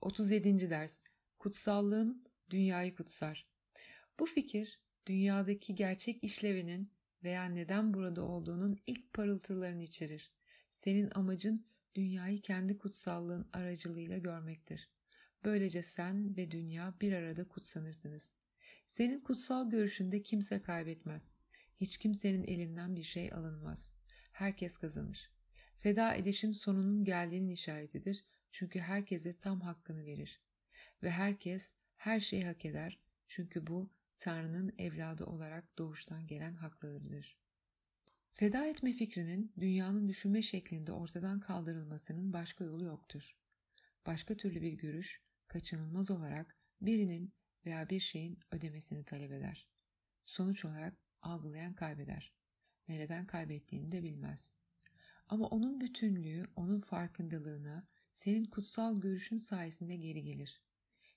37. ders Kutsallığım dünyayı kutsar. Bu fikir dünyadaki gerçek işlevinin veya neden burada olduğunun ilk parıltılarını içerir. Senin amacın dünyayı kendi kutsallığın aracılığıyla görmektir. Böylece sen ve dünya bir arada kutsanırsınız. Senin kutsal görüşünde kimse kaybetmez. Hiç kimsenin elinden bir şey alınmaz. Herkes kazanır. Feda edişin sonunun geldiğinin işaretidir. Çünkü herkese tam hakkını verir. Ve herkes her şeyi hak eder. Çünkü bu Tanrı'nın evladı olarak doğuştan gelen haklarıdır. Feda etme fikrinin dünyanın düşünme şeklinde ortadan kaldırılmasının başka yolu yoktur. Başka türlü bir görüş kaçınılmaz olarak birinin veya bir şeyin ödemesini talep eder. Sonuç olarak algılayan kaybeder ve neden kaybettiğini de bilmez. Ama onun bütünlüğü onun farkındalığına senin kutsal görüşün sayesinde geri gelir.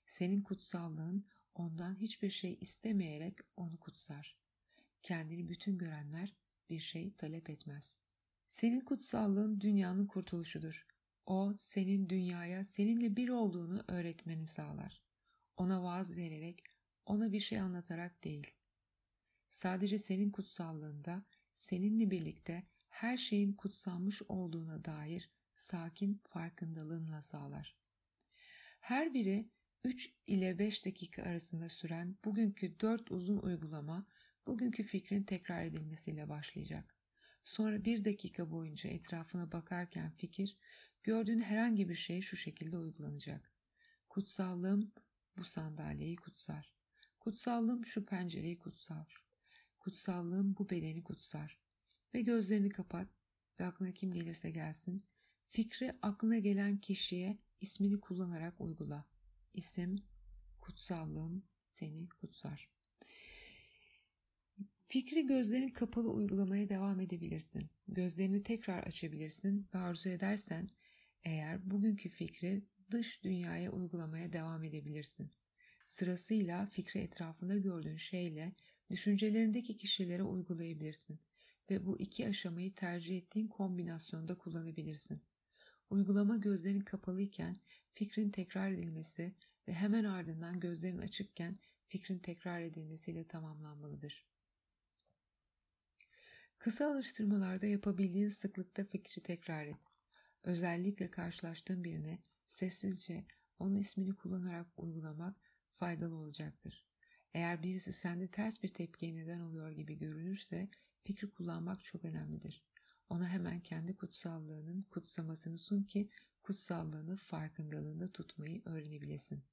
Senin kutsallığın ondan hiçbir şey istemeyerek onu kutsar. Kendini bütün görenler bir şey talep etmez. Senin kutsallığın dünyanın kurtuluşudur. O senin dünyaya seninle bir olduğunu öğretmeni sağlar. Ona vaaz vererek, ona bir şey anlatarak değil. Sadece senin kutsallığında seninle birlikte her şeyin kutsanmış olduğuna dair sakin farkındalığınla sağlar. Her biri 3 ile 5 dakika arasında süren bugünkü 4 uzun uygulama bugünkü fikrin tekrar edilmesiyle başlayacak. Sonra bir dakika boyunca etrafına bakarken fikir, gördüğün herhangi bir şey şu şekilde uygulanacak. Kutsallığım bu sandalyeyi kutsar. Kutsallığım şu pencereyi kutsar. Kutsallığım bu bedeni kutsar. Ve gözlerini kapat ve aklına kim gelirse gelsin. Fikri aklına gelen kişiye ismini kullanarak uygula. İsim, kutsallığım seni kutsar. Fikri gözlerin kapalı uygulamaya devam edebilirsin. Gözlerini tekrar açabilirsin ve arzu edersen eğer bugünkü fikri dış dünyaya uygulamaya devam edebilirsin. Sırasıyla fikri etrafında gördüğün şeyle düşüncelerindeki kişilere uygulayabilirsin ve bu iki aşamayı tercih ettiğin kombinasyonda kullanabilirsin. Uygulama gözlerin kapalıyken fikrin tekrar edilmesi ve hemen ardından gözlerin açıkken fikrin tekrar edilmesiyle tamamlanmalıdır. Kısa alıştırmalarda yapabildiğin sıklıkta fikri tekrar et. Özellikle karşılaştığın birine sessizce onun ismini kullanarak uygulamak faydalı olacaktır. Eğer birisi sende ters bir tepkiye neden oluyor gibi görünürse fikri kullanmak çok önemlidir. Ona hemen kendi kutsallığının kutsamasını sun ki kutsallığını farkındalığında tutmayı öğrenebilesin.